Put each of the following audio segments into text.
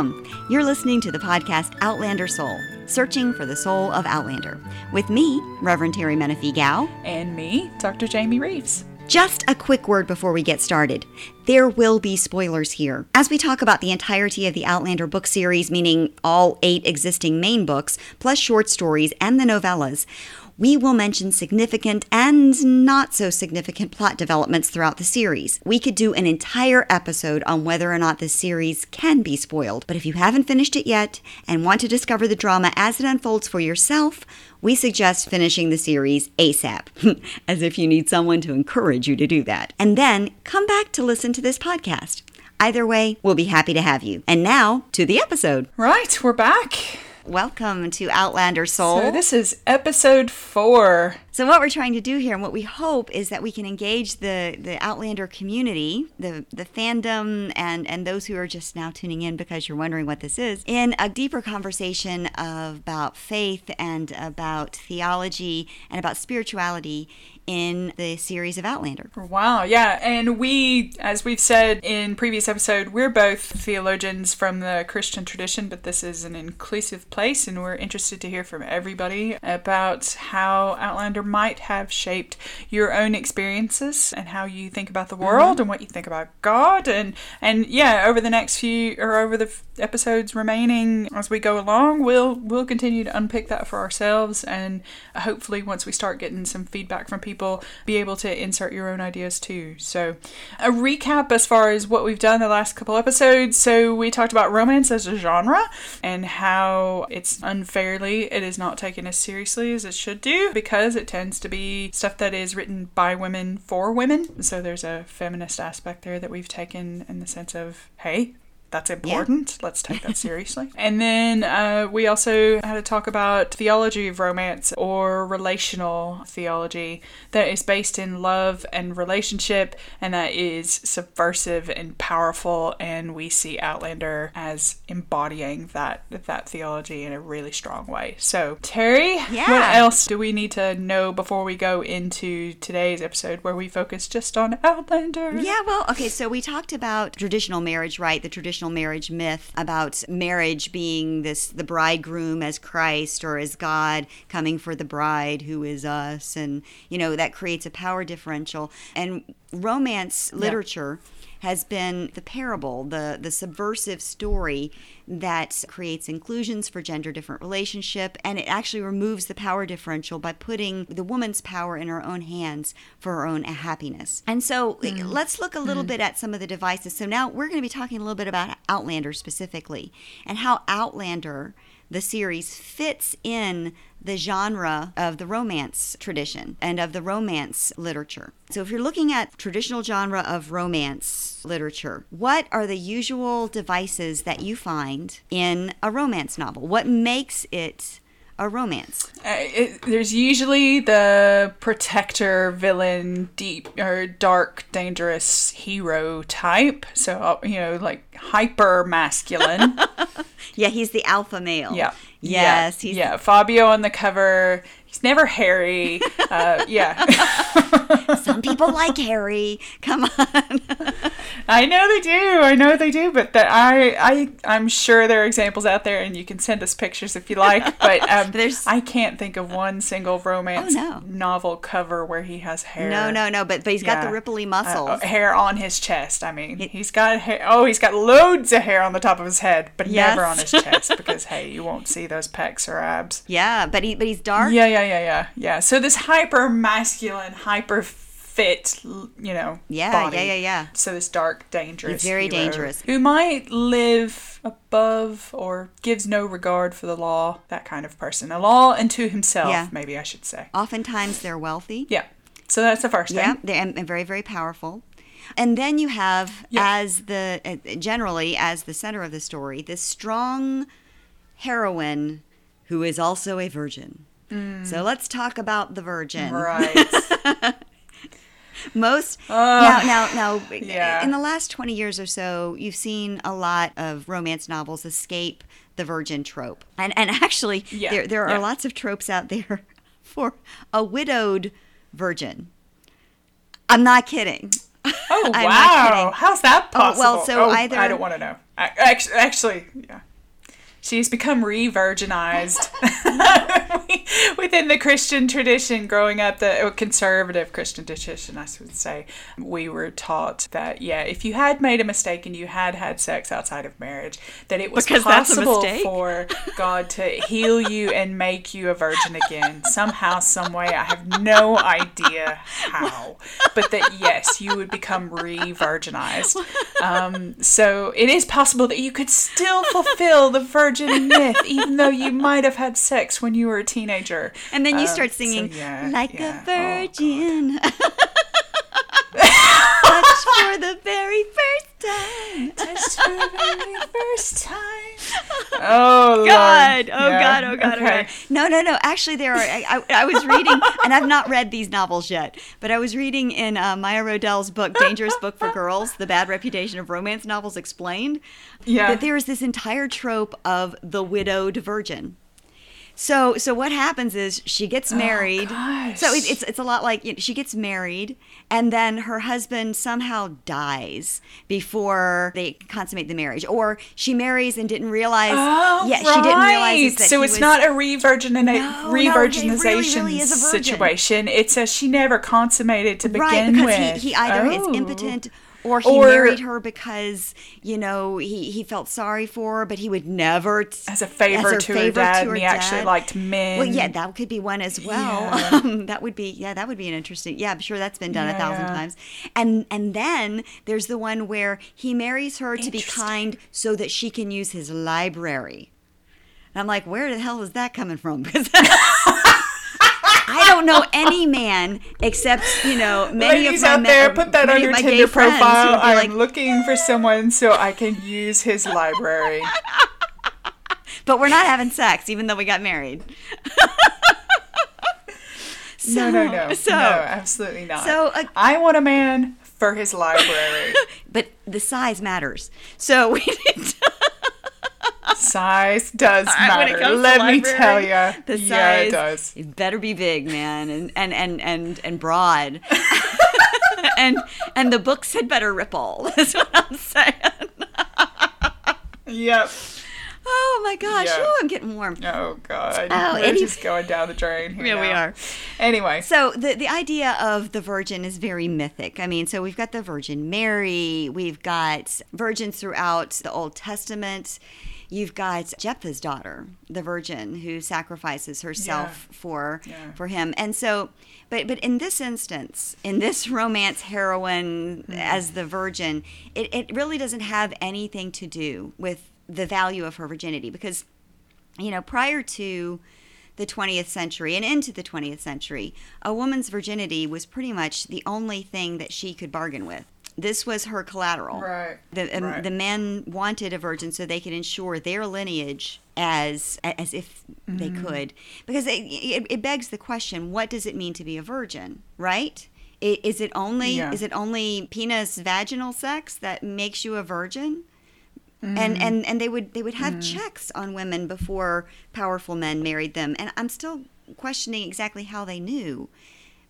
Welcome. You're listening to the podcast Outlander Soul, searching for the soul of Outlander, with me, Reverend Terry Menifee Gow. And me, Dr. Jamie Reeves. Just a quick word before we get started. There will be spoilers here. As we talk about the entirety of the Outlander book series, meaning all eight existing main books, plus short stories and the novellas, we will mention significant and not so significant plot developments throughout the series. We could do an entire episode on whether or not this series can be spoiled, but if you haven't finished it yet and want to discover the drama as it unfolds for yourself, we suggest finishing the series ASAP, as if you need someone to encourage you to do that. And then come back to listen to this podcast. Either way, we'll be happy to have you. And now to the episode. Right, we're back. Welcome to Outlander Soul. So, this is episode four. So, what we're trying to do here, and what we hope, is that we can engage the, the Outlander community, the, the fandom, and, and those who are just now tuning in because you're wondering what this is, in a deeper conversation of, about faith and about theology and about spirituality in the series of Outlander. Wow, yeah. And we, as we've said in previous episode, we're both theologians from the Christian tradition, but this is an inclusive place and we're interested to hear from everybody about how Outlander might have shaped your own experiences and how you think about the world mm-hmm. and what you think about God and and yeah, over the next few or over the f- episodes remaining as we go along, we'll we'll continue to unpick that for ourselves and hopefully once we start getting some feedback from people people be able to insert your own ideas too. So, a recap as far as what we've done the last couple episodes. So, we talked about romance as a genre and how it's unfairly it is not taken as seriously as it should do because it tends to be stuff that is written by women for women. So, there's a feminist aspect there that we've taken in the sense of, hey, that's important. Yeah. Let's take that seriously. and then uh, we also had to talk about theology of romance or relational theology that is based in love and relationship and that is subversive and powerful. And we see Outlander as embodying that that theology in a really strong way. So Terry, yeah. what else do we need to know before we go into today's episode where we focus just on Outlander? Yeah, well, okay, so we talked about traditional marriage, right? The traditional traditional marriage myth about marriage being this the bridegroom as Christ or as God coming for the bride who is us. And you know that creates a power differential. And romance literature yeah has been the parable, the, the subversive story that creates inclusions for gender different relationship and it actually removes the power differential by putting the woman's power in her own hands for her own happiness. And so mm. let's look a little mm. bit at some of the devices. So now we're going to be talking a little bit about Outlander specifically and how Outlander the series fits in the genre of the romance tradition and of the romance literature. So, if you're looking at traditional genre of romance literature, what are the usual devices that you find in a romance novel? What makes it a romance? Uh, it, there's usually the protector, villain, deep or dark, dangerous hero type. So, uh, you know, like hyper masculine. yeah, he's the alpha male. Yeah. Yes. Yeah. He's yeah. Fabio on the cover. He's never hairy. Uh, yeah. Some people like Harry. Come on. I know they do. I know they do. But that I, I, I'm sure there are examples out there, and you can send us pictures if you like. But um, there's, I can't think of one single romance oh, no. novel cover where he has hair. No, no, no. But but he's yeah. got the ripply muscles. Uh, hair on his chest. I mean, it, he's got hair. Oh, he's got loads of hair on the top of his head, but yes. never on his chest because hey, you won't see those pecs or abs. Yeah, but he but he's dark. Yeah, yeah yeah, yeah, yeah, yeah. So this hyper masculine, hyper fit, you know, yeah, body. yeah, yeah, yeah. So this dark, dangerous, very dangerous, who might live above or gives no regard for the law. That kind of person, a law unto himself. Yeah. maybe I should say. Oftentimes they're wealthy. Yeah. So that's the first yeah, thing. Yeah, they're very, very powerful. And then you have, yeah. as the uh, generally as the center of the story, this strong heroine who is also a virgin. Mm. So let's talk about the virgin. Right. Most uh, now, now, now. Yeah. In the last twenty years or so, you've seen a lot of romance novels escape the virgin trope, and and actually, yeah. there there are yeah. lots of tropes out there for a widowed virgin. I'm not kidding. Oh wow! kidding. How's that Oh, possible? well, so either- I don't want to know. I, actually, actually, yeah. She's become re-virginized within the Christian tradition. Growing up, the conservative Christian tradition, I would say, we were taught that yeah, if you had made a mistake and you had had sex outside of marriage, that it was Because possible for God to heal you and make you a virgin again somehow, some way. I have no idea how, but that yes, you would become re-virginized. Um, so it is possible that you could still fulfill the virgin myth, even though you might have had sex when you were a teenager. And then you Um, start so singing yeah, like yeah. a Oh, God. Touch for the very first time. Touched for the very first time. Oh Lord. God, oh Yeah, God, oh God, oh okay. No, no, no. Actually, there are. I, I, I was reading, and I've not read these novels yet, but I was reading in uh, Maya Rodale's book, Dangerous Book for Girls: The Bad Reputation of Romance Novels Explained. Yeah. That there is this entire trope of the widowed virgin. So, so what happens is she gets married. Oh, gosh. so it, it's it's a lot like you know, she gets married, and then her husband somehow dies before they consummate the marriage, or she marries and didn't realize. Oh, yeah, she didn't realize right. that so it's was- not a No, no, re-virginization really, really is a virgin. situation. It's a she never consummated to begin right because with. he, he either Oh. is impotent or he Or- married her because you know he, he felt sorry for her, but he would never t- as a favor her to her dad, to and he her actually liked men. Well, yeah, that could be one as well. Yeah. Um, that would be yeah, that would be an interesting. Yeah, I'm sure that's been done a thousand times. And and then there's the one where he marries her to be kind so that she can use his library. And I'm like, where the hell is that coming from? Because I don't know any man except you know many Ladies of my out men- there, put that on your Tinder profile. I'm like, looking for someone so I can use his library. but we're not having sex, even though we got married. no, no, no, So, no, absolutely not. so, uh, I want a man for his library. but the size matters. So we need to. Size does matter. Let me library, tell you. the yeah, it does. It better be big, man, and and and and and broad. and and the books had better ripple. That's what I'm saying. Yep. Oh my gosh! Yeah. Ooh, I'm getting warm. Oh God. Oh, We're any- just going down the drain here. Yeah, we are. Anyway. So the the idea of the virgin is very mythic. I mean, so we've got the Virgin Mary, we've got virgins throughout the Old Testament. You've got Jephthah's daughter, the virgin who sacrifices herself for Yeah. for him. And so but but in this instance, in this romance heroine Mm-hmm. as the virgin, it, it really doesn't have anything to do with the value of her virginity because you know, prior to the 20th century and into the 20th century, a woman's virginity was pretty much the only thing that she could bargain with. This was her collateral. Right, The, um, right. the men wanted a virgin so they could ensure their lineage as as if they Mm-hmm. could, because it, it, it begs the question: What does it mean to be a virgin? Right? I- Is it only Yeah. is it only penis vaginal sex that makes you a virgin? Mm-hmm. and and and they would they would have checks on women before powerful men married them and i'm still questioning exactly how they knew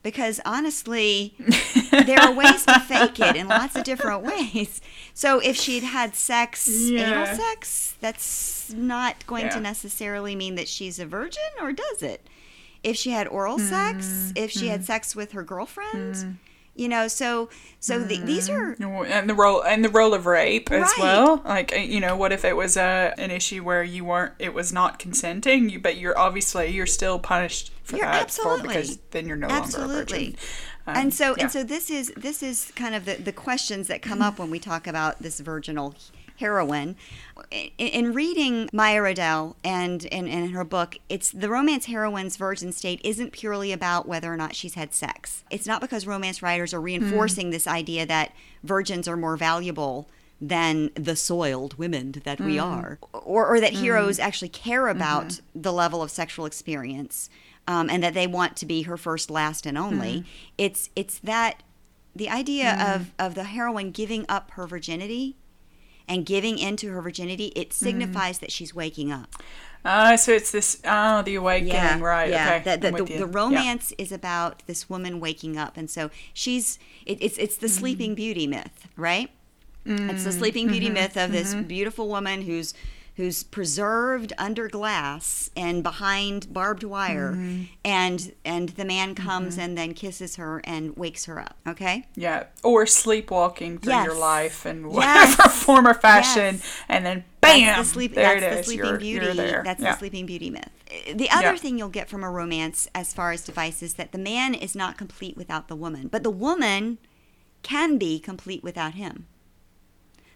because honestly there are ways to fake it in lots of different ways. So if she'd had sex anal sex that's not going to necessarily mean that she's a virgin or does it? If she had oral Mm-hmm. sex if she had sex with her girlfriend you know so so the, these are and the role and the role of rape as well. Like uh, you know what if it was a an issue where you weren't it was not consenting you but you're obviously you're still punished for You're that absolutely. for because then you're no longer a absolutely. Virgin Um, and so yeah. and so this is this is kind of the, the questions that come up when we talk about this virginal heroine. In, in reading maya rodale and in, in her book it's the romance heroine's virgin state isn't purely about whether or not she's had sex. It's not because romance writers are hmm. reinforcing this idea that virgins are more valuable than the soiled women that we hmm. are or, or that hmm. heroes actually care about the level of sexual experience um, and that they want to be her first, last, and only. It's it's that the idea of of the heroine giving up her virginity and giving into her virginity, it Mm-hmm. signifies that she's waking up. Ah, so it's this oh the awakening, right? Yeah. Okay. The, the, the, the Yeah. romance is about this woman waking up, and so she's it, it's it's the Mm-hmm. Sleeping Beauty myth, right? It's the Sleeping Beauty Mm-hmm. myth of this beautiful woman who's who's preserved under glass and behind barbed wire, Mm-hmm. and and the man comes and then kisses her and wakes her up. Okay. Yeah, or sleepwalking through your Yes. life in Yes. whatever form or fashion, Yes. and then bam, That's the sleep. there that's it the is. Sleeping you're, Beauty. you're. That's yeah. the Sleeping Beauty myth. The other Yeah. thing you'll get from a romance, as far as device, is that the man is not complete without the woman, but the woman can be complete without him.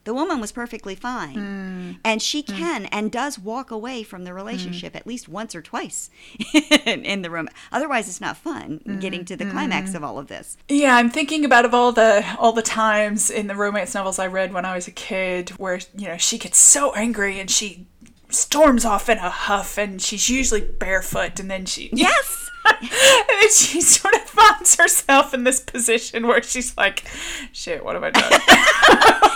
The woman was perfectly fine, Mm. and she mm. can and does walk away from the mm. relationship at least once or twice in, in the room. Otherwise, it's not fun getting mm. to the climax of all of this. Yeah, I'm thinking about of all the all the times in the romance novels I read when I was a kid where you know she gets so angry and she storms off in a huff and she's usually barefoot and then she Yes. and then she sort of finds herself in this position where she's like, "Shit, what have I done?"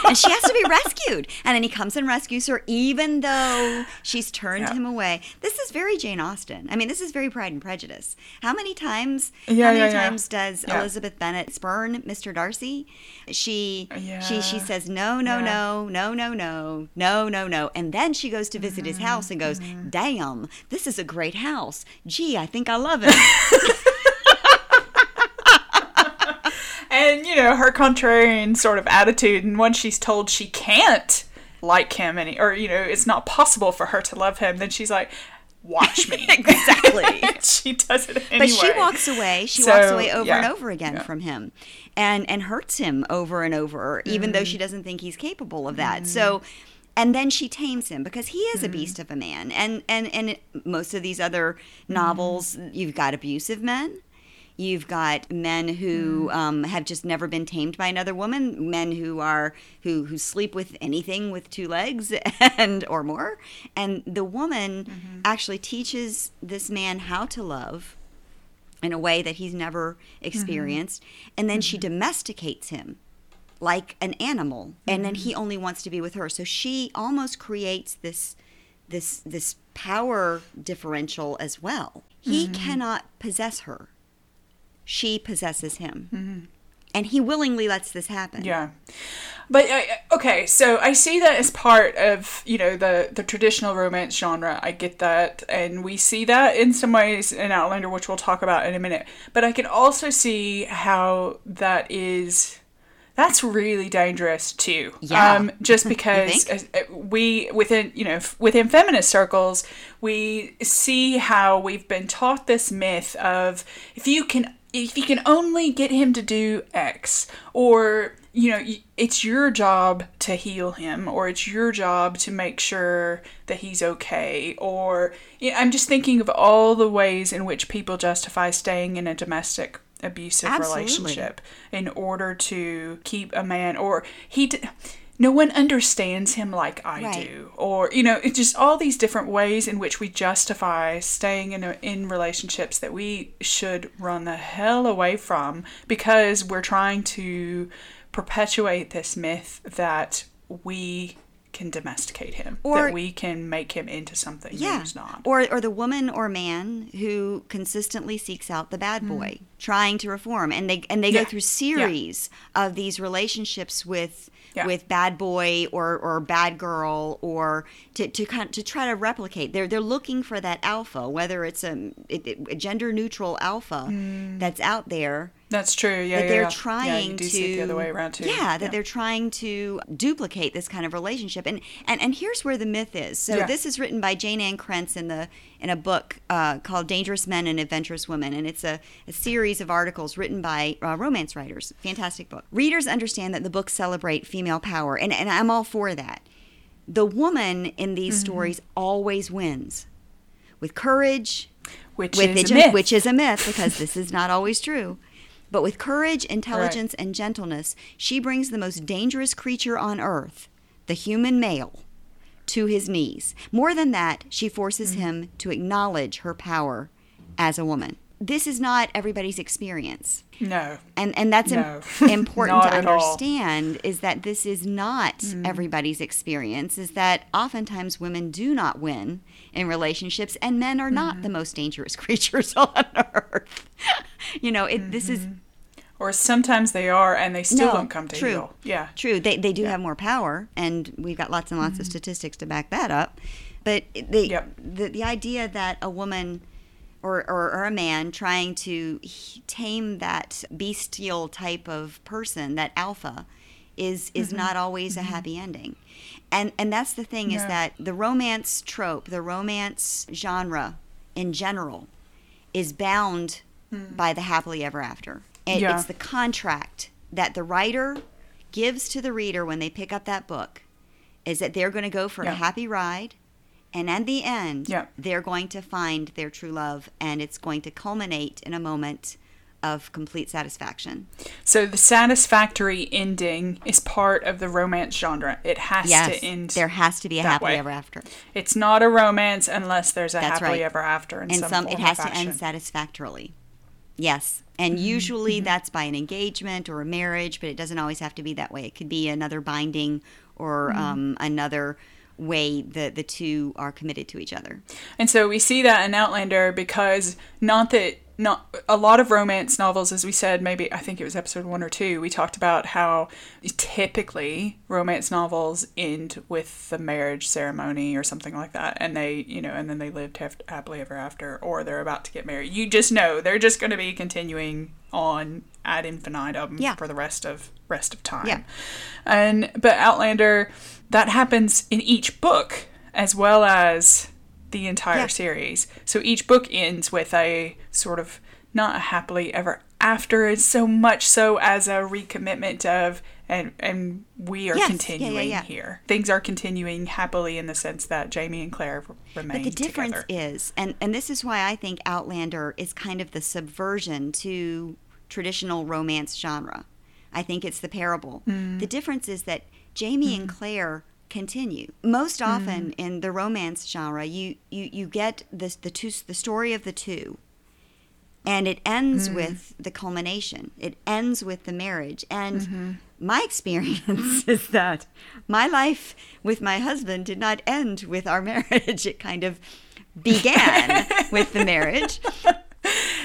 and she has to be rescued. And then he comes and rescues her, even though she's turned Yeah. him away. This is very Jane Austen. I mean, this is very Pride and Prejudice. How many times? Yeah, how many yeah, times does. Elizabeth Bennet spurn Mr. Darcy? She Yeah. she she says no, no, no, no, no, no, no, no, no, and then she goes to visit his Mm-hmm. house and goes, "Damn, this is a great house. Gee, I think I love it." and you know her contrarian sort of attitude, and once she's told she can't like him any, or you know it's not possible for her to love him, then she's like, "Watch me." exactly. she does it anyway. But she walks away. She So, walks away over yeah. and over again Yeah. from him, and and hurts him over and over, even though she Mm. doesn't think he's capable of that. So. And then she tames him because he Mm. is a beast of a man, and and and most of these other Mm. novels, you've got abusive men, you've got men Mm. who um, have just never been tamed by another woman, men who are who who sleep with anything with two legs and or more, and the woman Mm-hmm. actually teaches this man how to love in a way that he's never experienced. And then she domesticates him like an animal. And then he mm-hmm. only wants to be with her. So she almost creates this this this power differential as well. He mm-hmm. cannot possess her. She possesses him. Mm-hmm. And he willingly lets this happen. Yeah. But uh, uh, okay, so I see that as part of you know the the traditional romance genre. I get that, and we see that in some ways in Outlander, which we'll talk about in a minute. But I can also see how that is that's really dangerous too. Yeah. Um, just because uh, we within you know within feminist circles we see how we've been taught this myth of if you can if you can only get him to do X or you know it's your job to heal him or it's your job to make sure that he's okay or you know, I'm just thinking of all the ways in which people justify staying in a domestic abusive Absolutely. relationship in order to keep a man or he d- no one understands him like I Right. do or you know it's just all these different ways in which we justify staying in a, in relationships that we should run the hell away from because we're trying to perpetuate this myth that we can domesticate him Or- that we can make him into something Yeah. he's not Or, or the woman or man who consistently seeks out the bad boy, trying to reform, and they and they Mm. Yeah. go through series of these relationships with Yeah. with bad boy or, or bad girl, or to to kind to try to replicate. They're they're looking for that alpha, whether it's a, a gender neutral alpha that's out there that's true yeah that yeah, they're yeah. trying yeah, you do to see it the other way around too Yeah, that they're trying to duplicate this kind of relationship. And and and here's where the myth is. So Yeah. this is written by Jayne Ann Krentz in the in a book uh, called Dangerous Men and Adventurous Women, and it's a, a series of articles written by uh, romance writers. Fantastic book. Readers understand that the books celebrate female power, and and I'm all for that. The woman in these Mm-hmm. stories always wins with courage, which with is a myth. which is a myth because this is not always true. But with courage, intelligence, and gentleness, she brings the most dangerous creature on earth, the human male, to his knees. More than that, she forces Mm-hmm. him to acknowledge her power as a woman. this is not everybody's experience. No. And and that's No. im- important to at all. understand is that this is not Mm. everybody's experience is that oftentimes women do not win in relationships and men are Mm-hmm. not the most dangerous creatures on earth. you know, it, this is Or sometimes they are and they still No, don't come to true. heal. Yeah. True, they they do have more power, and we've got lots and lots of statistics to back that up. But the Yep. the, the idea that a woman or, or, or a man trying to tame that bestial type of person, that alpha, is is mm-hmm. not always a mm-hmm. happy ending. And and that's the thing is that the romance trope, the romance genre in general, is bound hmm. by the happily ever after. And Yeah. It's the contract that the writer gives to the reader when they pick up that book is that they're going to go for Yeah. a happy ride and at the end Yeah. they're going to find their true love and it's going to culminate in a moment of complete satisfaction. So the satisfactory ending is part of the romance genre. It has Yes, to end. there has to be a happily way. ever after. It's not a romance unless there's a That's happily right. ever after in and some, some it has to end satisfactorily. Yes. And Mm-hmm. usually that's by an engagement or a marriage, but it doesn't always have to be that way. It could be another binding or Mm-hmm. um, another way the the two are committed to each other. And so we see that in Outlander because not that not a lot of romance novels, as we said, maybe I think it was episode one or two, we talked about how typically romance novels end with the marriage ceremony or something like that, and they, you know, and then they lived happily ever after, or they're about to get married. You just know they're just going to be continuing on ad infinitum Yeah. for the rest of rest of time. Yeah. And but Outlander, that happens in each book as well as the entire Yeah. series. So each book ends with a sort of not a happily ever after, it's so much so as a recommitment of and and we are Yes. Yeah, yeah, continuing yeah. here. Things are continuing happily in the sense that Jamie and Claire remain But the difference together. is, and, and this is why I think Outlander is kind of the subversion to traditional romance genre. I think it's the parable. Mm. The difference is that Jamie and Claire continue. Most Mm. often in the romance genre, you, you, you get this, the, two, the story of the two, and it Mm. ends with the culmination. It ends with the marriage. And Mm-hmm. my experience is that my life with my husband did not end with our marriage. It kind of began with the marriage.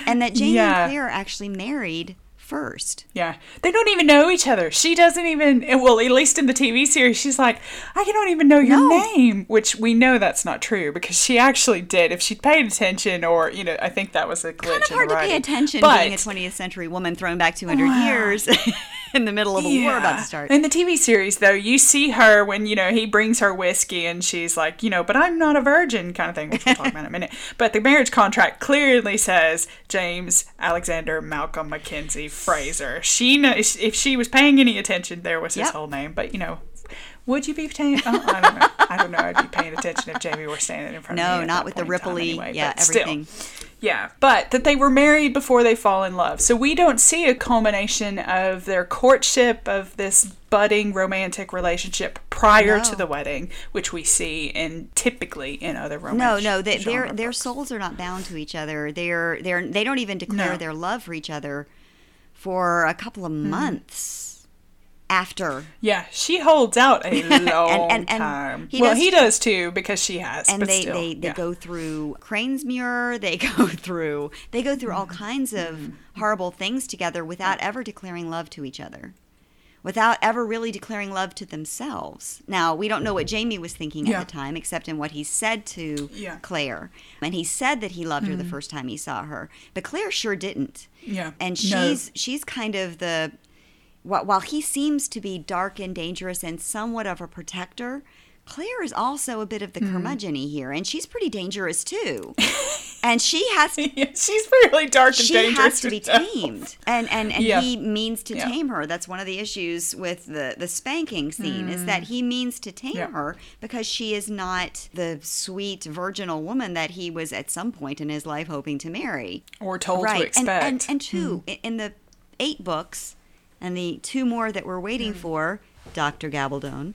And that Jamie Yeah. and Claire actually married first. Yeah. They don't even know each other. She doesn't even, eh, well, at least in the TV series, she's like, I don't even know your No. name, which we know that's not true because she actually did. If she'd paid attention, or, you know, I think that was a glitch. Kind of hard to pay attention but, being a 20th century woman thrown back 200 years in the middle of a war about to start. In the TV series, though, you see her when, you know, he brings her whiskey and she's like, you know, but I'm not a virgin kind of thing, which we'll talk about in a minute. But the marriage contract clearly says James Alexander Malcolm Mackenzie Fraser. She knows, if she was paying any attention, there was his Yep. whole name. But, you know, would you be paying? Oh, I don't know. I don't know. I'd be paying attention if Jamie were standing in front of me. no, not with the point in time ripply, anyway, yeah, but still. Yeah, but that they were married before they fall in love. So we don't see a culmination of their courtship of this budding romantic relationship prior No. to the wedding, which we see in typically in other No, romance. no, they, their genre their books. souls are not bound to each other. They're they're they don't even declare No. their love for each other for a couple of Hmm. months after. Yeah, she holds out a long and- and time. he well, does he too. does too because she has. and they, still, they, they yeah. go through Cranesmuir. They go through they go through all kinds of Mm-hmm. horrible things together without ever declaring love to each other, without ever really declaring love to themselves. Now we don't know what Jamie was thinking Yeah. at the time, except in what he said to Yeah. Mm-hmm. Claire, and he said that he loved her the first time he saw her, but Claire sure didn't. Yeah, and no. she's she's kind of the while he seems to be dark and dangerous and somewhat of a protector, Claire is also a bit of the Hmm. curmudgeon here, and she's pretty dangerous too. and she has Yeah, she's really dark and she dangerous. has to be herself. tamed, and and and Yeah. he means to Yeah. tame her. That's one of the issues with the the spanking scene is that he means to tame her because she is not the sweet virginal woman that he was at some point in his life hoping to marry Or told to right expect. and and, and two i- in the eight books and the two more that we're waiting Hmm. for dr gabaldon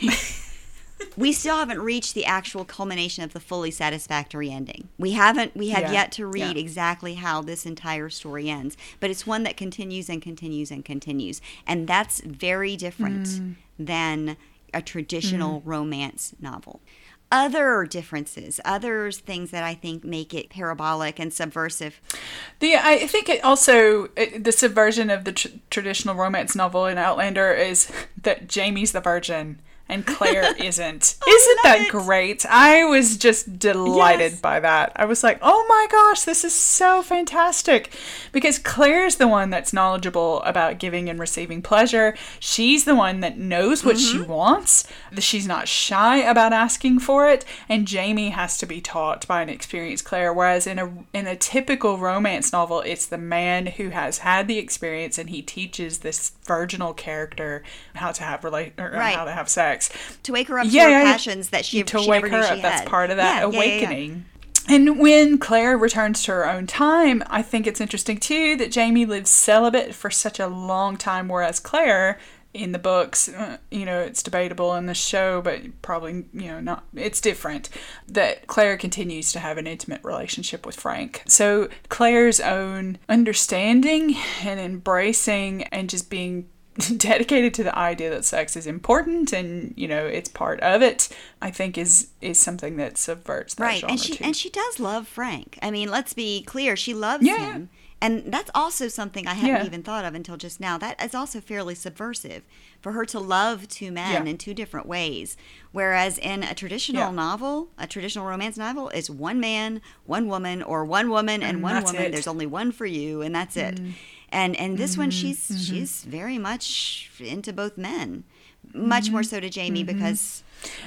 we still haven't reached the actual culmination of the fully satisfactory ending. We haven't we have Yeah. yet to read Yeah. exactly how this entire story ends, but it's one that continues and continues and continues. And that's very different Mm. than a traditional romance novel. Other differences, other things that I think make it parabolic and subversive. The I think it also it, the subversion of the tr- traditional romance novel in Outlander is that Jamie's the virgin and Claire isn't. Isn't that it. great? I was just delighted Yes. by that. I was like, "Oh my gosh, this is so fantastic." Because Claire's the one that's knowledgeable about giving and receiving pleasure. She's the one that knows what she mm-hmm. wants. She's not shy about asking for it, and Jamie has to be taught by an experienced Claire whereas in a in a typical romance novel, it's the man who has had the experience and he teaches this virginal character how to have rela- or uh, Right. how to have sex To wake her up Yeah, to her yeah, yeah. passions that she, to she wake her up. That's part of that awakening. And when Claire returns to her own time, I think it's interesting too that Jamie lives celibate for such a long time, whereas Claire in the books, uh, you know, it's debatable in the show, but probably, you know, not, it's different. That Claire continues to have an intimate relationship with Frank. So Claire's own understanding and embracing and just being dedicated to the idea that sex is important and you know it's part of it i think is is something that subverts that right and she too. and she does love frank i mean let's be clear she loves Yeah. him and that's also something i hadn't Yeah. even thought of until just now. That is also fairly subversive for her to love two men Yeah. in two different ways. Whereas in a traditional Yeah. novel a traditional romance novel is one man one woman or one woman and, And one woman. it. there's only one for you and that's it. Mm-hmm. And and this one mm-hmm. she's mm-hmm. she's very much into both men. Much more so to jamie because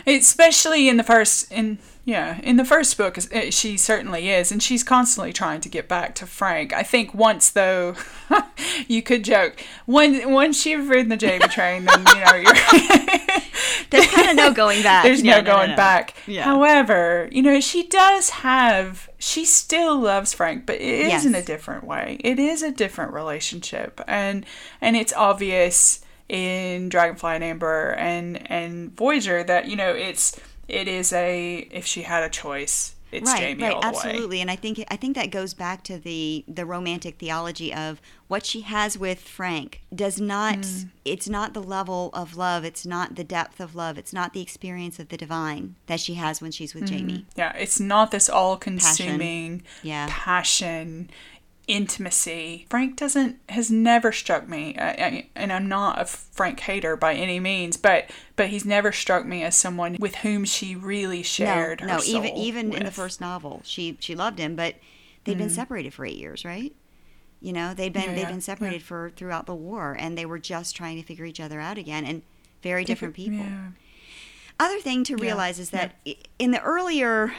especially in the first in yeah in the first book eh, she certainly is and she's constantly trying to get back to frank i think once though you could joke when once you've ridden the jamie train then you know you're there's kind of no going back There's Yeah, no going no. back. Yeah. However, you know, she does have, she still loves Frank, but it is Yes. in a different way. It is a different relationship. And, and it's obvious in Dragonfly in Amber and, and Voyager that, you know, it's, it is a, if she had a choice, it's right, Jamie right, all the way. absolutely, and I think I think that goes back to the the romantic theology of what she has with Frank does not. Mm. It's not the level of love. It's not the depth of love. It's not the experience of the divine that she has when she's with Jamie. Yeah, it's not this all consuming Yeah. passion, intimacy. Frank doesn't has never struck me, I, I, and I'm not a Frank hater by any means, but but he's never struck me as someone with whom she really shared no, her no, even even in the. First novel, she she loved him, but they'd been mm. separated for eight years, right? You know, they'd been Yeah, they'd yeah, been yeah. separated for throughout the war, and they were just trying to figure each other out again, and very different people. Yeah. Other thing to realize is that i in the earlier,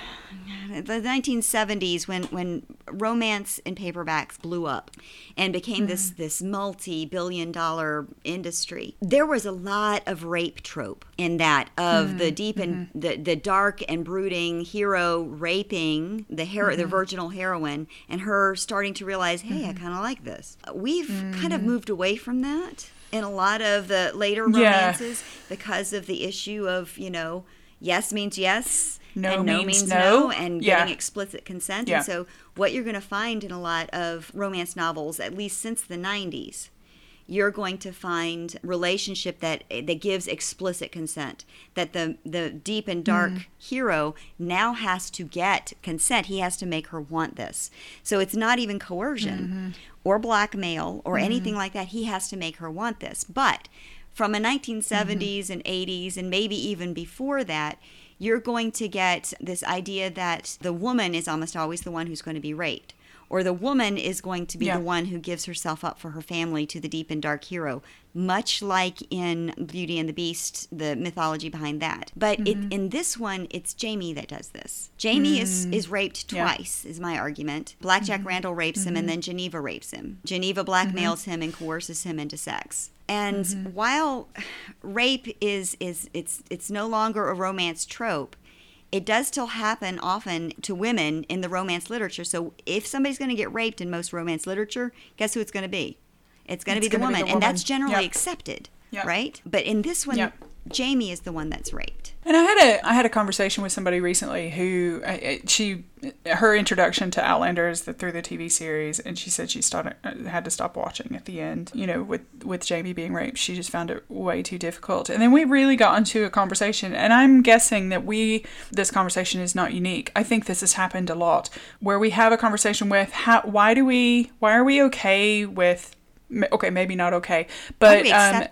the 1970s, when when romance in paperbacks blew up and became this Mm-hmm. this multi-billion-dollar industry, there was a lot of rape trope in that of Mm-hmm. the deep and the the dark and brooding hero raping the hero, Mm-hmm. the virginal heroine, and her starting to realize, hey, Mm-hmm. I kind of like this. We've kind of moved away from that in a lot of the later Yeah. romances because of the issue of you know yes means yes No and no means means no. no, and Yeah. getting explicit consent Yeah. and so what you're going to find in a lot of romance novels at least since the 90s you're going to find relationship that that gives explicit consent that the the deep and dark Mm. hero now has to get consent. He has to make her want this. So it's not even coercion Mm-hmm. or blackmail or anything like that. He has to make her want this. But from a 1970s and 80s and maybe even before that you're going to get this idea that the woman is almost always the one who's going to be raped or the woman is going to be Yeah. the one who gives herself up for her family to the deep and dark hero, much like in Beauty and the Beast, the mythology behind that. But it, mm-hmm. in this one, it's Jamie that does this. Jamie is, mm. is raped Yeah. twice, is my argument. Blackjack mm-hmm. Randall rapes him, and mm-hmm. then Geneva rapes him. Geneva blackmails him and coerces him into sex. And while rape is is it's it's no longer a romance trope, it does still happen often to women in the romance literature. So if somebody's going to get raped in most romance literature, guess who it's going to be? It's going to be the woman, and that's generally Yep. accepted, Yep. right? But in this one, Yep. Jamie is the one that's raped. And I had a I had a conversation with somebody recently who uh, uh, she her introduction to Outlander is the, through the TV series, and she said she started uh, had to stop watching at the end. You know, with with Jamie being raped, she just found it way too difficult. And then we really got into a conversation, and I'm guessing that we this conversation is not unique. I think this has happened a lot, where we have a conversation with how why do we why are we okay with okay, maybe not okay, but um,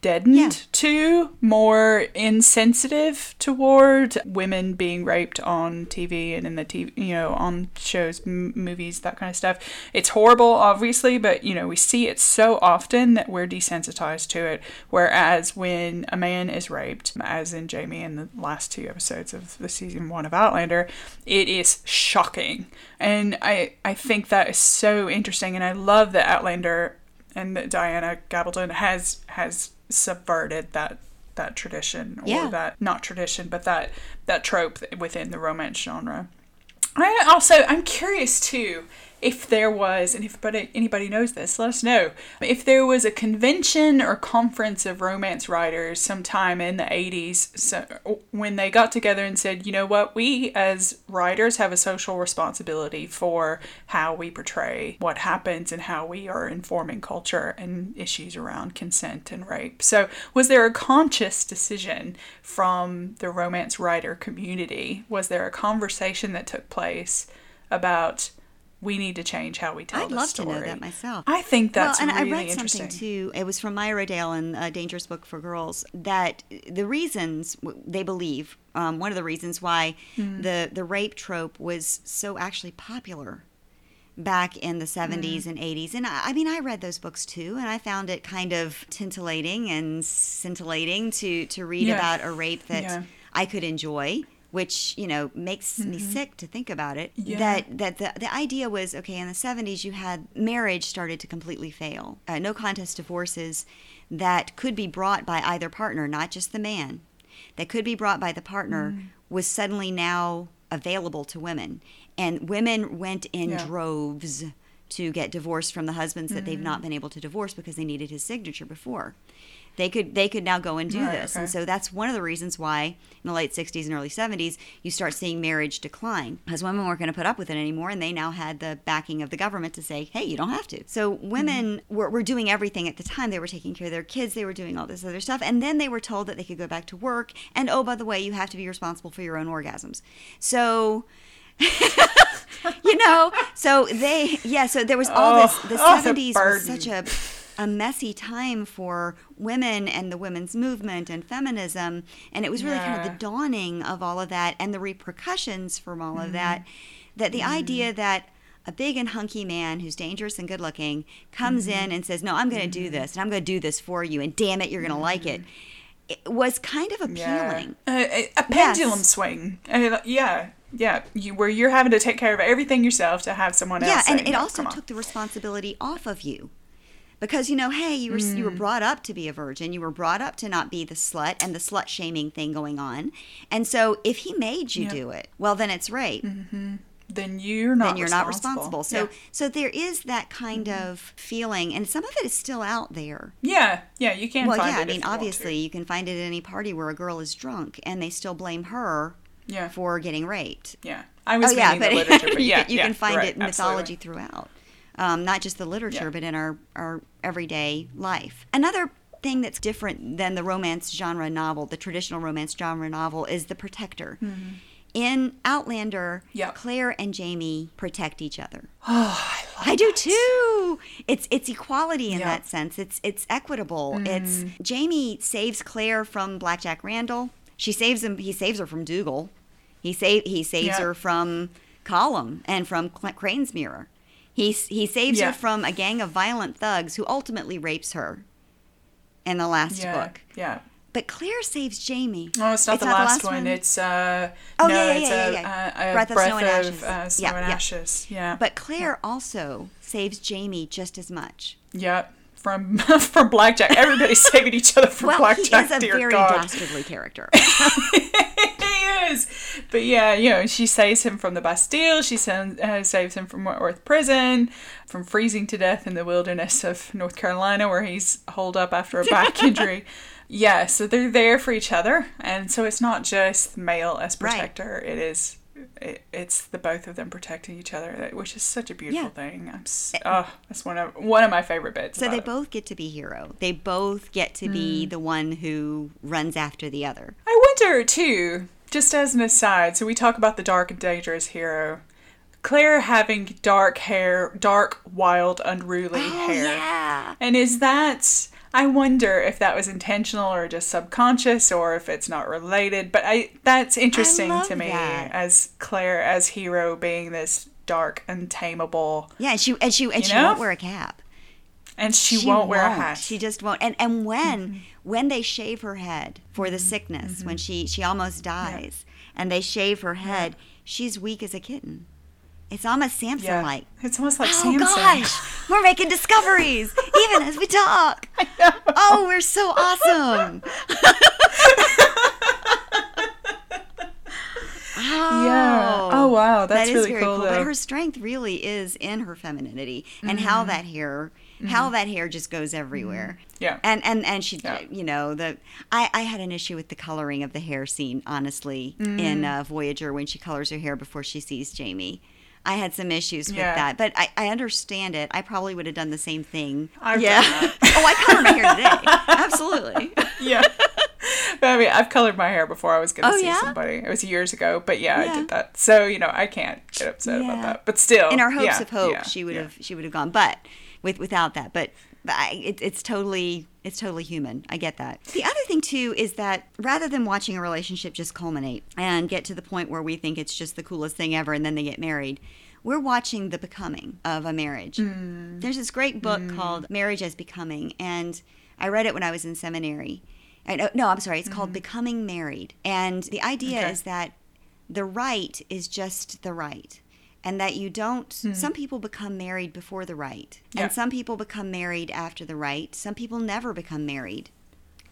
deadened Yeah. to, more insensitive toward women being raped on TV and in the TV, you know, on shows, m- movies, that kind of stuff. It's horrible, obviously, but you know, we see it so often that we're desensitized to it. Whereas when a man is raped, as in Jamie in the last two episodes of the season one of Outlander, it is shocking, and I I think that is so interesting, and I love that Outlander and that Diana Gabaldon has has subverted that that tradition or Yeah. that not tradition but that that trope within the romance genre. I also I'm curious too if there was and if anybody knows this let us know. If there was a convention or conference of romance writers sometime in the 80s so, when they got together and said you know what? We as writers have a social responsibility for how we portray what happens and how we are informing culture and issues around consent and rape. So was there a conscious decision from the romance writer community? Was there a conversation that took place about we need to change how we tell I'd the love story. to know that myself. I think that's well, and really I read interesting. something too. It was from Maya Rodale in a Dangerous Book for Girls that the reasons they believe um, one of the reasons why Hmm. the the rape trope was so actually popular back in the 70s Hmm. and 80s and I, I mean i read those books too and i found it kind of tintillating and scintillating to to read Yeah. about a rape that Yeah. i could enjoy which you know makes me sick to think about it Mm-hmm. Yeah. that that the, the idea was okay in the 70s you had marriage started to completely fail uh, no contest divorces that could be brought by either partner not just the man that could be brought by the partner Mm. was suddenly now available to women and women went in Yeah. droves to get divorced from the husbands that they've Mm. not been able to divorce because they needed his signature before they could they could now go and do Right, this. Okay. and so that's one of the reasons why in the late 60s and early 70s you start seeing marriage decline. Because women weren't going to put up with it anymore and they now had the backing of the government to say hey you don't have to. So women Mm-hmm. were, were doing everything at the time. They were taking care of their kids. They were doing all this other stuff. And then they were told that they could go back to work. And oh by the way you have to be responsible for your own orgasms. So you know so they yeah so there was all Oh, this the oh, the 70s was such a a messy time for women and the women's movement and feminism and it was really kind of the dawning of all of that and the repercussions from all of that Mm-hmm. that the idea that a big and hunky man who's dangerous and good looking comes Mm-hmm. in and says no i'm going to do this and i'm going to do this for you and damn it you're going to like it it was kind of Mm-hmm. Yeah. appealing Uh, a, pendulum swing. Uh, yeah, yeah. You, where you're having to take care of everything yourself to have someone yeah else. Yeah, and it also come on." took the responsibility off of you because you know hey you were you were Mm. brought up to be a virgin you were brought up to not be the slut and the slut shaming thing going on and so if he made you Yep. do it well then it's rape Then you're not. then you're not responsible so Yeah. so there is that kind of feeling and some of it is still out there yeah, yeah. You can well yeah i mean you obviously you can find it at any party where a girl is drunk and they still blame her Yeah, for getting raped yeah. I was oh yeah, but, the literature, but you, yeah, can, you yeah, can find right, it in absolutely. mythology throughout, um, not just the literature, Yeah. but in our our everyday life. Another thing that's different than the romance genre novel, the traditional romance genre novel, is the protector. In Outlander, Mm-hmm. Claire and Jamie protect each other. Oh, I love I do too. It's it's equality in Yeah. that sense. It's it's equitable. It's Jamie saves Claire from Blackjack Randall. She saves him. He saves her from Dougal. He save he saves Yeah. her from Colum and from Cl- Cranesmuir. He he saves Yeah. her from a gang of violent thugs who ultimately rapes her. In the last Yeah, book, yeah. but Claire saves Jamie. No, it's not the last, one. It's uh, Oh, no, yeah, yeah, it's yeah, a, yeah, A, a Breath breath, of Snow and of Ashes. Uh, snow Yeah, and yeah. ashes. Yeah, But Claire also saves Jamie just as much. Yep. From from blackjack, everybody's saving each other from Well, blackjack. he is a very God. dastardly character. But yeah, you know, she saves him from the Bastille. She sends, uh, saves him from Wentworth Prison, from freezing to death in the wilderness of North Carolina, where he's holed up after a back injury. Yeah, so they're there for each other, and so it's not just male as Right. protector. It is, it, it's the both of them protecting each other, which is such a beautiful Yeah. thing. I'm, s- oh, that's one of one of my favorite bits. So they it. both get to be hero. They both get to be the one who runs after the other. I wonder too, just as an aside, so we talk about the dark and dangerous hero. Claire having dark hair, dark, wild, unruly oh, hair. Oh, yeah. And is that I wonder if that was intentional or just subconscious or if it's not related, but I that's interesting love to me that. as Claire as hero being this dark, untamable Yeah, and she and she and You she know? won't wear a cap. And she, won't, wear a won't. hat. She just won't. And and when Mm-hmm. when they shave her head for the sickness, when she she almost dies, and they shave her head, she's weak as a kitten. It's almost Samson yeah. like. It's almost like Oh Samson. Oh gosh, we're making discoveries even as we talk. Oh, we're so awesome. Yeah. Oh wow, that's that is really very cool. cool. But her strength really is in her femininity and Mm-hmm. how that hair, how that hair just goes everywhere. Yeah. And and and she, Yeah. you know, the I I had an issue with the coloring of the hair scene, honestly, Mm. in uh, Voyager when she colors her hair before she sees Jamie. I had some issues with Yeah. that, but I, I understand it. I probably would have done the same thing. I've yeah. oh, I color my hair today. Absolutely. yeah. But I mean, I've colored my hair before I was going to Oh, see yeah? somebody. It was years ago, but yeah, Yeah. I did that. So you know, I can't get upset about that. But still, in our hopes of hope she would have she would have gone but with without that but, but I, it, it's totally it's totally human i get that the other thing too is that rather than watching a relationship just culminate and get to the point where we think it's just the coolest thing ever and then they get married we're watching the becoming of a marriage Mm. there's this great book called marriage as becoming and i read it when i was in seminary I, no, i'm sorry it's called becoming married and the idea. Okay. is that the right is just the right and that you don't some people become married before the right. Yeah. and some people become married after the right some people never become married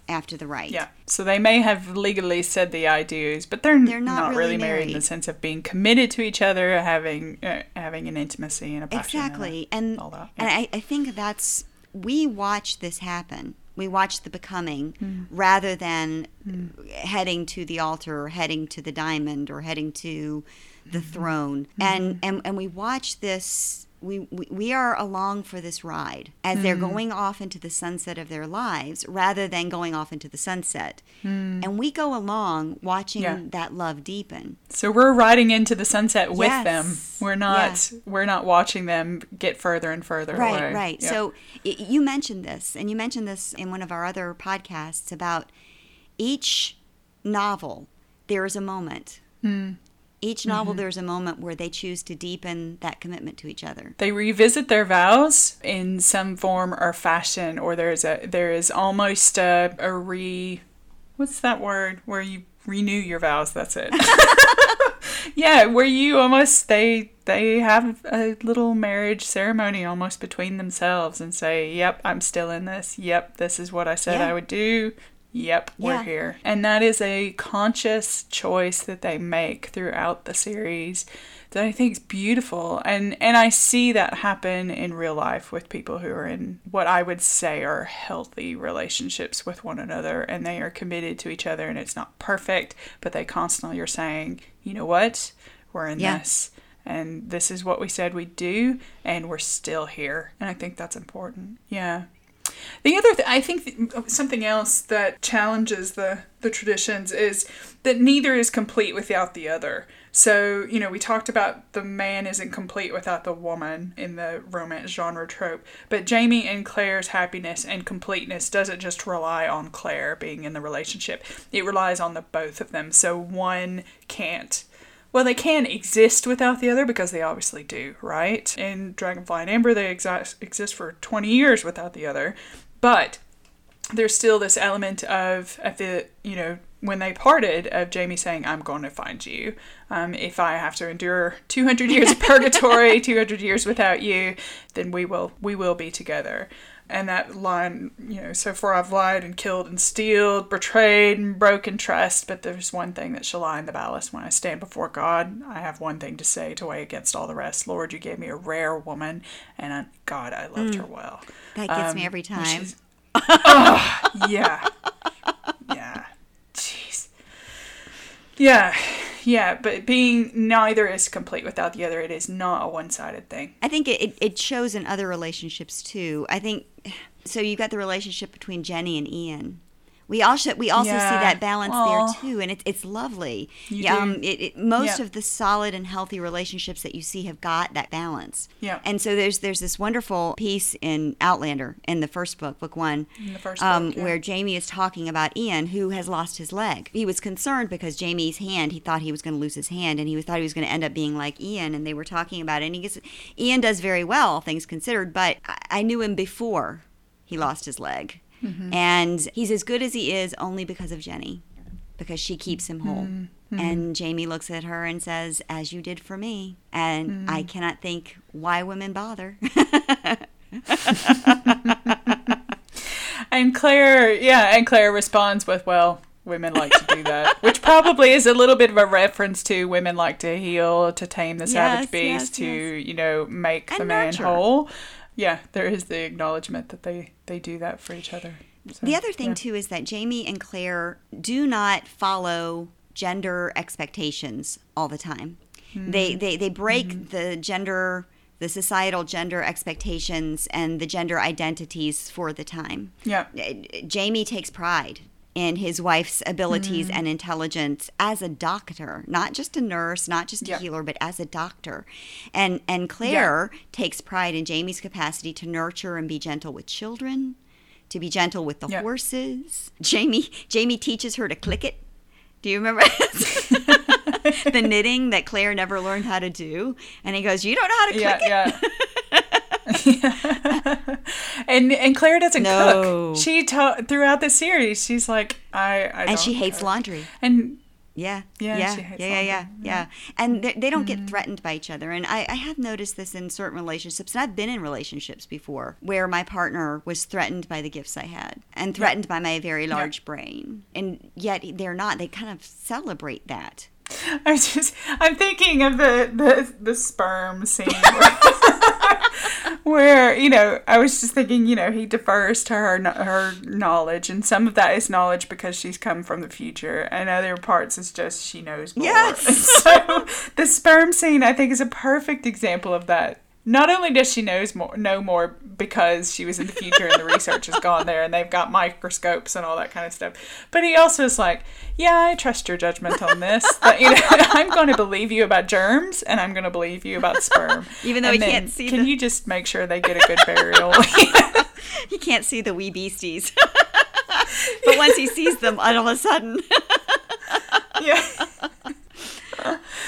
after the right Yeah. So they may have legally said the I do's, but they're, They're not not, really really married in the sense of being committed to each other, having uh, having an intimacy and a passion. exactly and and Yeah. I, I think that's we watch this happen we watch the becoming Hmm. rather than heading to the altar or heading to the diamond or heading to the Mm-hmm. throne and and and we watch this we, we, we are along for this ride as they're Mm-hmm. going off into the sunset of their lives rather than going off into the sunset. And we go along watching Mm. Yeah. that love deepen. So we're riding into the sunset with Yes. them. We're not we're not watching them get further and further Right, away. right. Yeah. So y- you mentioned this, and you mentioned this in one of our other podcasts about each novel. There is a moment. Hmm. Each Mm-hmm. novel, there's a moment where they choose to deepen that commitment to each other. they revisit their vows in some form or fashion, or there's a there is almost a, a re what's that word where you renew your vows. That's it. yeah, where you almost they they have a little marriage ceremony almost between themselves and say, "Yep, I'm still in this. Yep, this is what I said Yeah. I would do." Yep, we're here. And that is a conscious choice that they make throughout the series that I think is beautiful. And and I see that happen in real life with people who are in what I would say are healthy relationships with one another and they are committed to each other and it's not perfect, but they constantly are saying, "You know what? We're in Yeah. this." And this is what we said we'd do, and we're still here. And I think that's important. Yeah. The other, th- I think, th- oh, something else that challenges the the traditions is that neither is complete without the other. So you know, we talked about the man isn't complete without the woman in the romance genre trope, but Jamie and Claire's happiness and completeness doesn't just rely on Claire being in the relationship; it relies on the both of them. So one can't well, they can exist without the other because they obviously do, right? In Dragonfly in Amber, they exi- exist for 20 years without the other. But there's still this element of, at the, you know, when they parted, of Jamie saying, I'm going to find you. Um, if I have to endure 200 years of purgatory, 200 years without you, then we will, we will be together. And that line, you know, so far I've lied and killed and stealed, betrayed and broken trust, but there's one thing that shall lie in the balance. When I stand before God, I have one thing to say to weigh against all the rest. Lord, you gave me a rare woman, and I, God, I loved mm. her well. That gets um, me every time. oh, yeah. Yeah. Jeez. Yeah. Yeah, but being neither is complete without the other. It is not a one sided thing. I think it, it shows in other relationships too. I think so. You've got the relationship between Jenny and Ian. We also we also Yeah. see that balance Aw. there too, and it's it's lovely. You. Um, it, it, most Yeah. of the solid and healthy relationships that you see have got that balance. Yeah. And so there's there's this wonderful piece in Outlander in the first book, book one, In the first um, book, yeah. where Jamie is talking about Ian, who has lost his leg. He was concerned because Jamie's hand, he thought he was going to lose his hand, and he thought he was going to end up being like Ian. And they were talking about it. And he gets, Ian does very well, things considered, but I, I knew him before he lost his leg. Mm-hmm. And he's as good as he is only because of Jenny, because she keeps him whole. Mm-hmm. And Jamie looks at her and says, As you did for me. And Mm-hmm. I cannot think why women bother. And Claire, yeah, and Claire responds with, "Well, women like to do that," which probably is a little bit of a reference to women like to heal, to tame the savage beast, yes, to yes. you know make the man nurture. whole. Yeah, there is the acknowledgement that they they do that for each other. So, The other thing yeah. too is that Jamie and Claire do not follow gender expectations all the time. Hmm. They they they break Mm-hmm. the gender the societal gender expectations and the gender identities for the time. Yeah, Jamie takes pride in his wife's abilities Hmm. and intelligence as a doctor, not just a nurse, not just a Yeah. healer, but as a doctor. And and Claire takes pride in Jamie's capacity to nurture and be gentle with children, to be gentle with the Yeah. horses. Jamie Jamie teaches her to click it. Do you remember the knitting that Claire never learned how to do? And he goes, "You don't know how to click yeah, it." yeah. and and Claire doesn't No. cook. She ta- throughout the series, she's like, I, I and she hates cook. laundry. And Yeah, Yeah, yeah, yeah, yeah, yeah, yeah. And they, they don't Mm-hmm. get threatened by each other. And I, I have noticed this in certain relationships, and I've been in relationships before where my partner was threatened by the gifts I had and threatened by my very large brain, and yet they're not. They kind of celebrate that. I'm just I'm thinking of the the, the sperm scene where, you know I was just thinking you know he defers to her her knowledge and some of that is knowledge because she's come from the future and other parts is just she knows more. Yes. So the sperm scene I think is a perfect example of that. Not only does she knows more know more because she was in the future and the research has gone there and they've got microscopes and all that kind of stuff, but he also is like, yeah, I trust your judgment on this. That, you know, I'm going to believe you about germs and I'm going to believe you about sperm, Even though And he then can't see Can the- you just make sure they get a good burial? He can't see the wee beasties, but once he sees them, all of a sudden. yeah.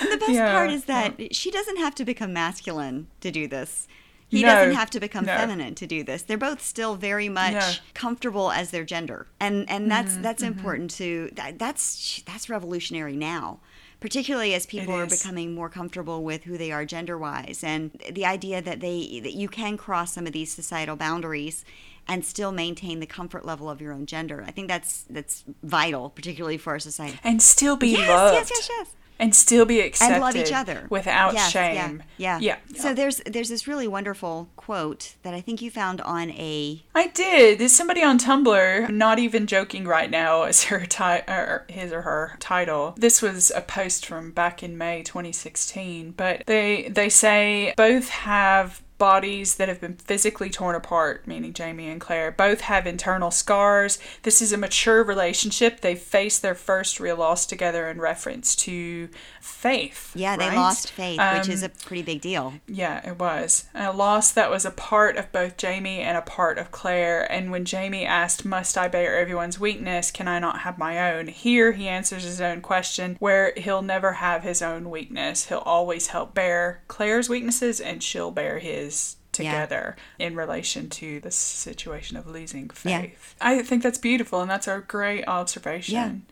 And the best Yeah, part is that she doesn't have to become masculine to do this. He No, doesn't have to become no. feminine to do this. They're both still very much Yeah. comfortable as their gender, and and that's Mm-hmm, that's important to that, that's that's revolutionary now. Particularly as people are becoming more comfortable with who they are gender wise, and the idea that they that you can cross some of these societal boundaries and still maintain the comfort level of your own gender. I think that's that's vital, particularly for our society. And still be Yes, loved. yes, yes, yes And still be accepted. and love each other Without Yes, shame. Yeah, Yeah. So there's there's this really wonderful quote that I think you found on a I did. There's somebody on Tumblr, not even joking right now, as her ti- or his or her title. This was a post from back in May 2016, but they they say both have bodies that have been physically torn apart, meaning Jamie and Claire. Both have internal scars. This is a mature relationship. They face their first real loss together in reference to faith. yeah they lost faith, which is Um, a pretty big deal. yeah, it was. A loss that was a part of both Jamie and a part of Claire. And when Jamie asked, Must I bear everyone's weakness? Can I not have my own? Here he answers his own question, where he'll never have his own weakness. He'll always help bear Claire's weaknesses, and she'll bear his together in relation to the situation of losing Yeah. faith. I think that's beautiful, and that's a great observation.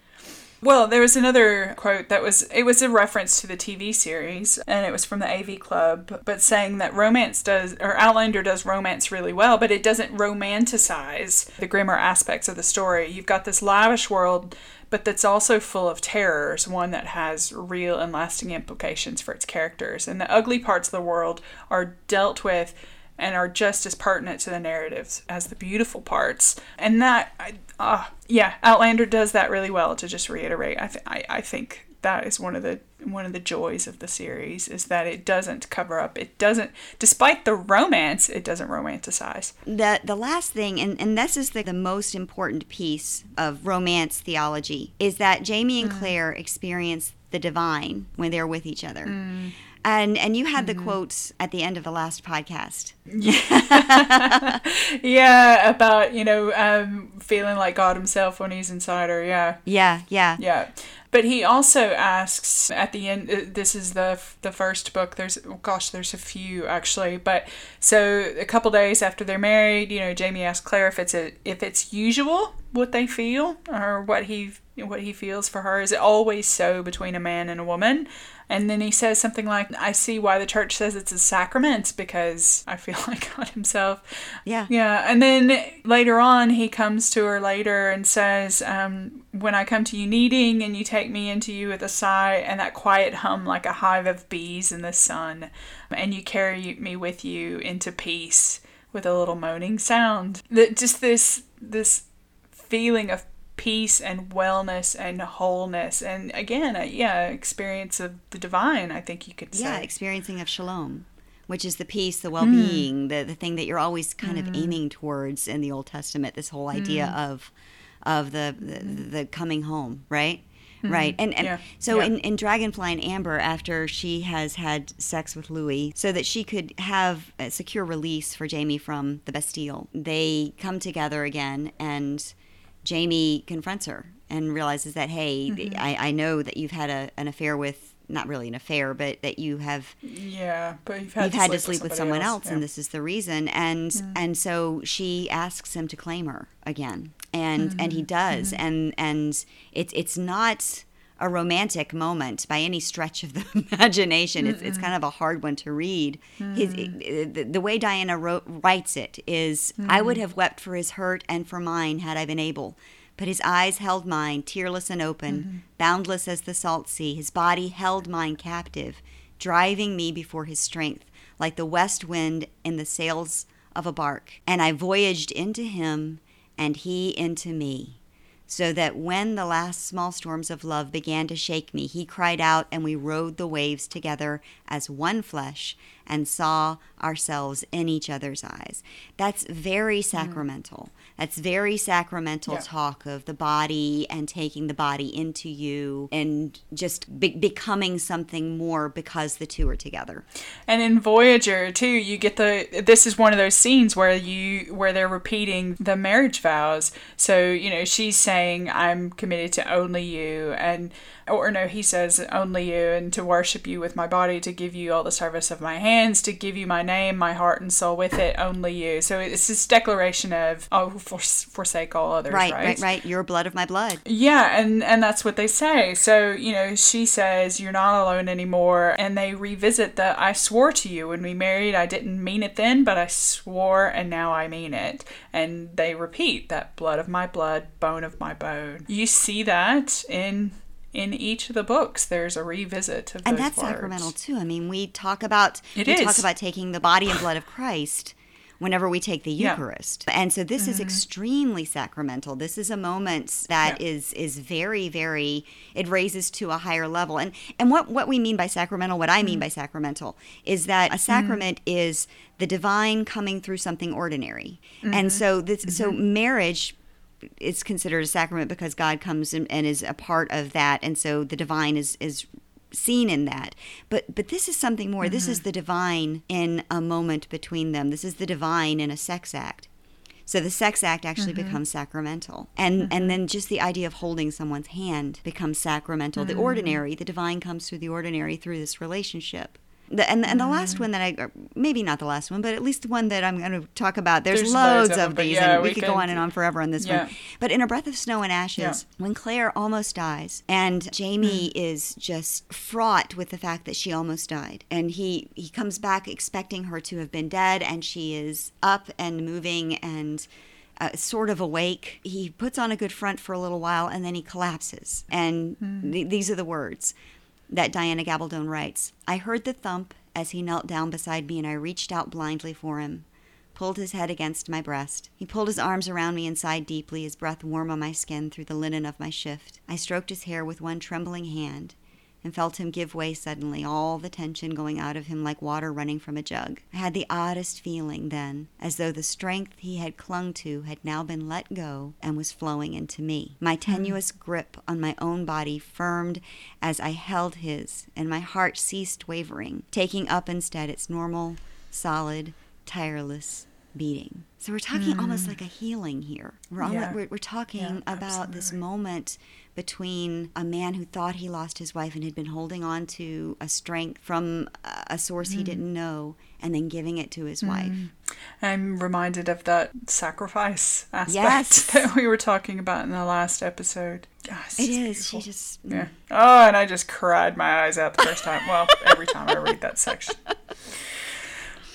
Well, there was another quote that was it was a reference to the TV series and it was from the AV Club, but saying that romance does or Outlander does romance really well, but it doesn't romanticize the grimmer aspects of the story. You've got this lavish world but that's also full of terrors, one that has real and lasting implications for its characters. And the ugly parts of the world are dealt with and are just as pertinent to the narratives as the beautiful parts. And that, I, uh, yeah, Outlander does that really well. To just reiterate, I, th- I, I think that is one of the one of the joys of the series is that it doesn't cover up it doesn't despite the romance it doesn't romanticize the the last thing and, and this is the, the most important piece of romance theology is that jamie and mm. claire experience the divine when they're with each other mm. And and you had the mm-hmm. quotes at the end of the last podcast. Yeah, yeah about you know um, feeling like God Himself when He's inside her. Yeah. Yeah, yeah, yeah. But he also asks at the end. Uh, this is the the first book. There's oh gosh, there's a few actually. But so a couple days after they're married, you know, Jamie asks Claire if it's a if it's usual what they feel or what he what he feels for her. Is it always so between a man and a woman? And then he says something like, I see why the church says it's a sacrament because I feel like God himself. Yeah. Yeah. And then later on, he comes to her later and says, um, When I come to you needing and you take me into you with a sigh and that quiet hum like a hive of bees in the sun, and you carry me with you into peace with a little moaning sound. That just this this feeling of peace and wellness and wholeness and again a, yeah experience of the divine i think you could say yeah experiencing of shalom which is the peace the well-being mm. the, the thing that you're always kind mm. of aiming towards in the old testament this whole idea mm. of of the, the, the coming home right Mm-hmm. Right. And, and yeah. so yeah. In, in Dragonfly in Amber, after she has had sex with Louis, so that she could have a secure release for Jamie from the Bastille, they come together again and Jamie confronts her and realizes that, hey, mm-hmm. I, I know that you've had a, an affair with not really an affair, but that you have yeah, but you've had, you've to, had sleep to sleep with, someone else, else yeah. and this is the reason. And mm-hmm. and so she asks him to claim her again, and mm-hmm. and he does, mm-hmm. and and it's it's not a romantic moment by any stretch of the imagination. It's, it's kind of a hard one to read. His, it, the, the, way Diana wrote, writes it is I would have wept for his hurt and for mine had I been able. But his eyes held mine, tearless and open, mm-hmm. boundless as the salt sea. His body held mine captive, driving me before his strength, like the west wind in the sails of a bark. And I voyaged into him, and he into me so that when the last small storms of love began to shake me, he cried out, and we rode the waves together as one flesh and saw ourselves in each other's eyes. That's very mm-hmm. sacramental. Mm. That's very sacramental yeah. talk of the body and taking the body into you and just be- becoming something more because the two are together. And in Voyager too, you get the this is one of those scenes where you where they're repeating the marriage vows. So, you know, she's saying I'm committed to only you and or no, he says, only you, and to worship you with my body, to give you all the service of my hands, to give you my name, my heart and soul with it, only you. So it's this declaration of, oh, for, forsake all others, right? Right, right, right. Your blood of my blood. Yeah, and, and that's what they say. So, you know, she says, you're not alone anymore. And they revisit the, I swore to you when we married, I didn't mean it then, but I swore, and now I mean it. And they repeat that blood of my blood, bone of my bone. You see that in in each of the books there's a revisit of and that's words. sacramental too i mean we talk about it we is. talk about taking the body and blood of christ whenever we take the eucharist yeah. and so this mm-hmm. is extremely sacramental this is a moment that yeah. is is very very it raises to a higher level and and what what we mean by sacramental what i mean mm-hmm. by sacramental is that a sacrament mm-hmm. is the divine coming through something ordinary and mm-hmm. so this so mm-hmm. marriage it's considered a sacrament because God comes and, and is a part of that, and so the divine is is seen in that. But but this is something more. Mm-hmm. This is mm-hmm. the divine in a moment between them. This is the divine in a sex act. So the sex act actually mm-hmm. becomes sacramental. And mm-hmm. and then just the idea of holding someone's hand becomes sacramental. The mm-hmm. ordinary, the divine comes through the ordinary through this relationship. The, and, and the last mm. one that I, maybe not the last one, but at least the one that I'm going to talk about. There's, There's loads, loads of, these, yeah, and we, we could go on and on forever on this yeah. one. But in A Breath of Snow and Ashes, yeah. when Claire almost dies, and Jamie mm. is just fraught with the fact that she almost died, and he he comes back expecting her to have been dead, and she is up and moving and. Uh, sort of awake. He puts on a good front for a little while and then he collapses. And mm. th- these are the words that Diana Gabaldon writes I heard the thump as he knelt down beside me and I reached out blindly for him. pulled his head against my breast. He pulled his arms around me and sighed deeply, his breath warm on my skin through the linen of my shift. I stroked his hair with one trembling hand and felt him give way suddenly, all the tension going out of him like water running from a jug. I had the oddest feeling then, as though the strength he had clung to had now been let go and was flowing into me. My hmm. tenuous grip on my own body firmed as I held his, and my heart ceased wavering, taking up instead its normal, solid, tireless beating. So we're talking almost hmm. like a healing here. We're, Yeah. we're, we're talking Yeah, about this moment between a man who thought he lost his wife and had been holding on to a strength from a- source Mm. he didn't know and then giving it to his wife. Mm. I'm reminded of that sacrifice aspect Yes. that we were talking about in the last episode. Ah, it's It. She just. Mm. Yeah. Oh, and I just cried my eyes out the first time. Well, every time I read that section.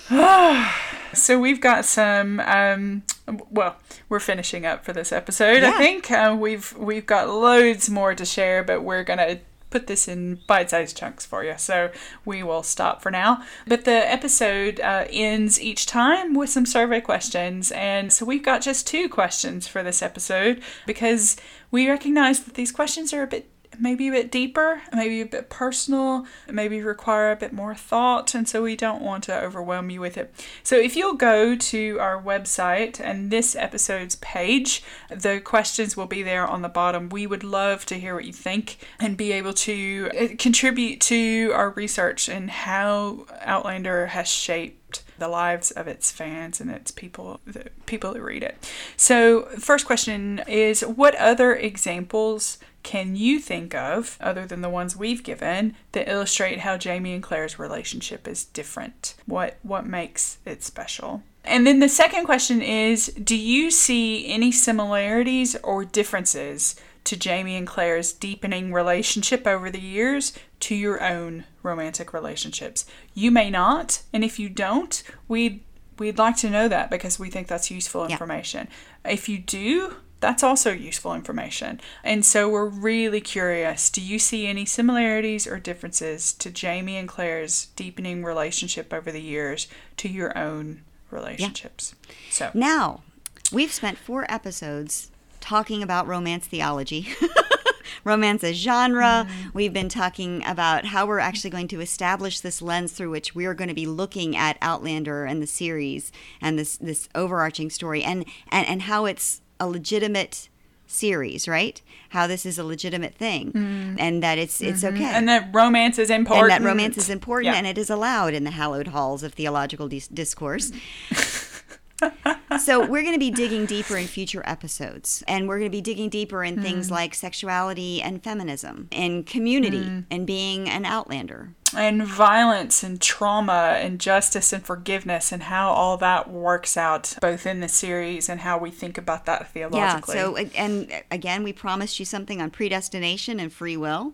so we've got some. Um, well, we're finishing up for this episode. I think uh, we've we've got loads more to share, but we're gonna put this in bite-sized chunks for you. So we will stop for now. But the episode uh, ends each time with some survey questions, and so we've got just two questions for this episode because we recognize that these questions are a bit maybe a bit deeper, maybe a bit personal, maybe require a bit more thought, and so we don't want to overwhelm you with it. So if you'll go to our website and this episode's page, the questions will be there on the bottom. We would love to hear what you think and be able to uh, contribute to our research and how Outlander has shaped the lives of its fans and its people the people that read it. So, first question is what other examples can you think of other than the ones we've given that illustrate how Jamie and Claire's relationship is different? What what makes it special? And then the second question is do you see any similarities or differences to Jamie and Claire's deepening relationship over the years to your own romantic relationships. You may not, and if you don't, we'd we'd like to know that because we think that's useful Yeah. information. If you do, that's also useful information. And so we're really curious, do you see any similarities or differences to Jamie and Claire's deepening relationship over the years to your own relationships? So Now, we've spent four episodes talking about romance theology. romance as genre. Mm-hmm. We've been talking about how we're actually going to establish this lens through which we are going to be looking at Outlander and the series and this this overarching story and and, and how it's a legitimate series, right? How this is a legitimate thing mm-hmm. and that it's it's mm-hmm. okay. and that romance is important. and that romance is important Yeah. and it is allowed in the hallowed halls of theological dis- discourse. so we're going to be digging deeper in future episodes and we're going to be digging deeper in things mm. like sexuality and feminism and community mm. and being an outlander and violence and trauma and justice and forgiveness and how all that works out both in the series and how we think about that theologically. yeah so and uh, again we promised you something on predestination and free will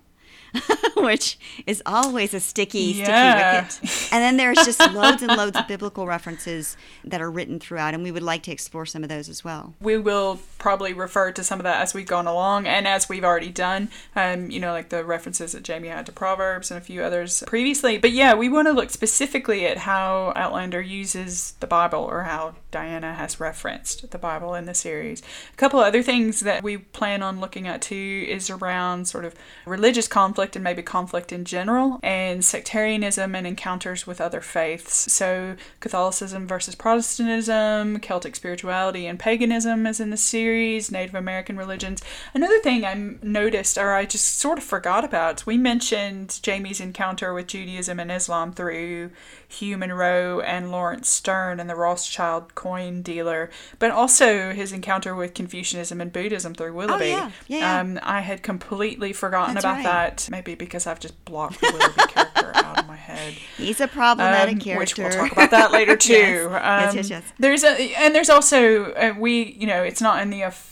which is always a sticky, sticky wicket. And then there's just loads and loads of biblical references that are written throughout, and we would like to explore some of those as well. we will probably refer to some of that as we've gone along and as we've already done um, you know like the references that jamie had to proverbs and a few others previously but yeah we want to look specifically at how outlander uses the bible or how diana has referenced the bible in the series. A couple other things that we plan on looking at too is around sort of religious conflict and maybe conflict in general and sectarianism and encounters with other faiths. So catholicism versus protestantism celtic spirituality and paganism is in the series native american religions. Another thing I noticed or i just sort of forgot about we mentioned jamie's encounter with judaism and islam through hugh munro and lawrence stern and the rothschild coin dealer but also his encounter with confucianism and buddhism through willoughby yeah. Yeah, yeah. Um, i had completely forgotten That's about right. that maybe because i've just blocked the willoughby character out of my head He's a problematic um, character. Which we'll talk about that later too. Yes. Yes, Um, yes, yes. There's a and there's also uh, we you know it's not in the official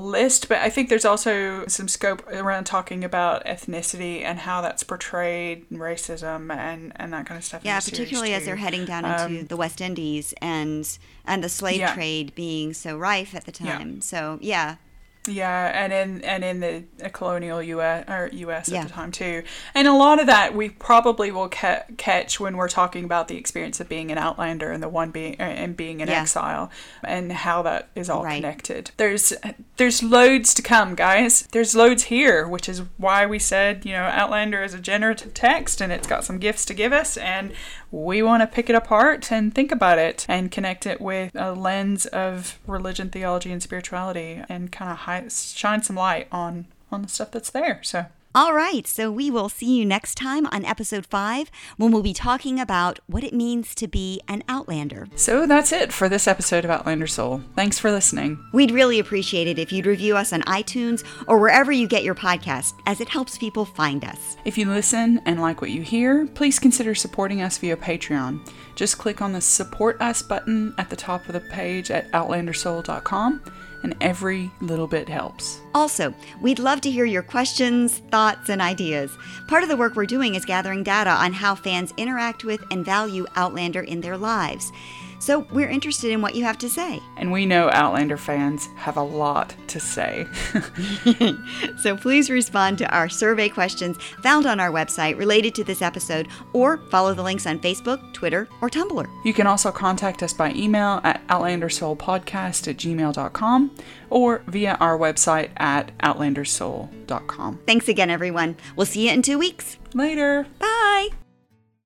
list, but I think there's also some scope around talking about ethnicity and how that's portrayed, and racism and and that kind of stuff. Yeah, particularly as they're heading down into Um, the West Indies and and the slave Yeah. trade being so rife at the Yeah. time. So yeah, Yeah, and in and in the colonial U.S. or U.S. Yeah. at the time too, and a lot of that we probably will ca- catch when we're talking about the experience of being an outlander and the one being uh, and being in Yeah. exile and how that is all Right. connected. There's there's loads to come, guys. There's loads here, which is why we said you know Outlander is a generative text and it's got some gifts to give us, and we want to pick it apart and think about it and connect it with a lens of religion, theology, and spirituality, and kind of hi- shine some light on on the stuff that's there. So. All right, so we will see you next time on episode five when we'll be talking about what it means to be an outlander. So that's it for this episode of Outlander Soul. Thanks for listening. We'd really appreciate it if you'd review us on iTunes or wherever you get your podcast, as it helps people find us. If you listen and like what you hear, please consider supporting us via Patreon. Just click on the Support Us button at the top of the page at outlandersoul.com, and every little bit helps. Also, we'd love to hear your questions, thoughts, and ideas. Part of the work we're doing is gathering data on how fans interact with and value Outlander in their lives. So we're interested in what you have to say. And we know Outlander fans have a lot to say. So please respond to our survey questions found on our website related to this episode, or follow the links on Facebook, Twitter, or Tumblr. You can also contact us by email at outlandersoulpodcast at gmail.com or via our website at outlandersoul.com. Thanks again, everyone. We'll see you in two weeks. Later. Bye.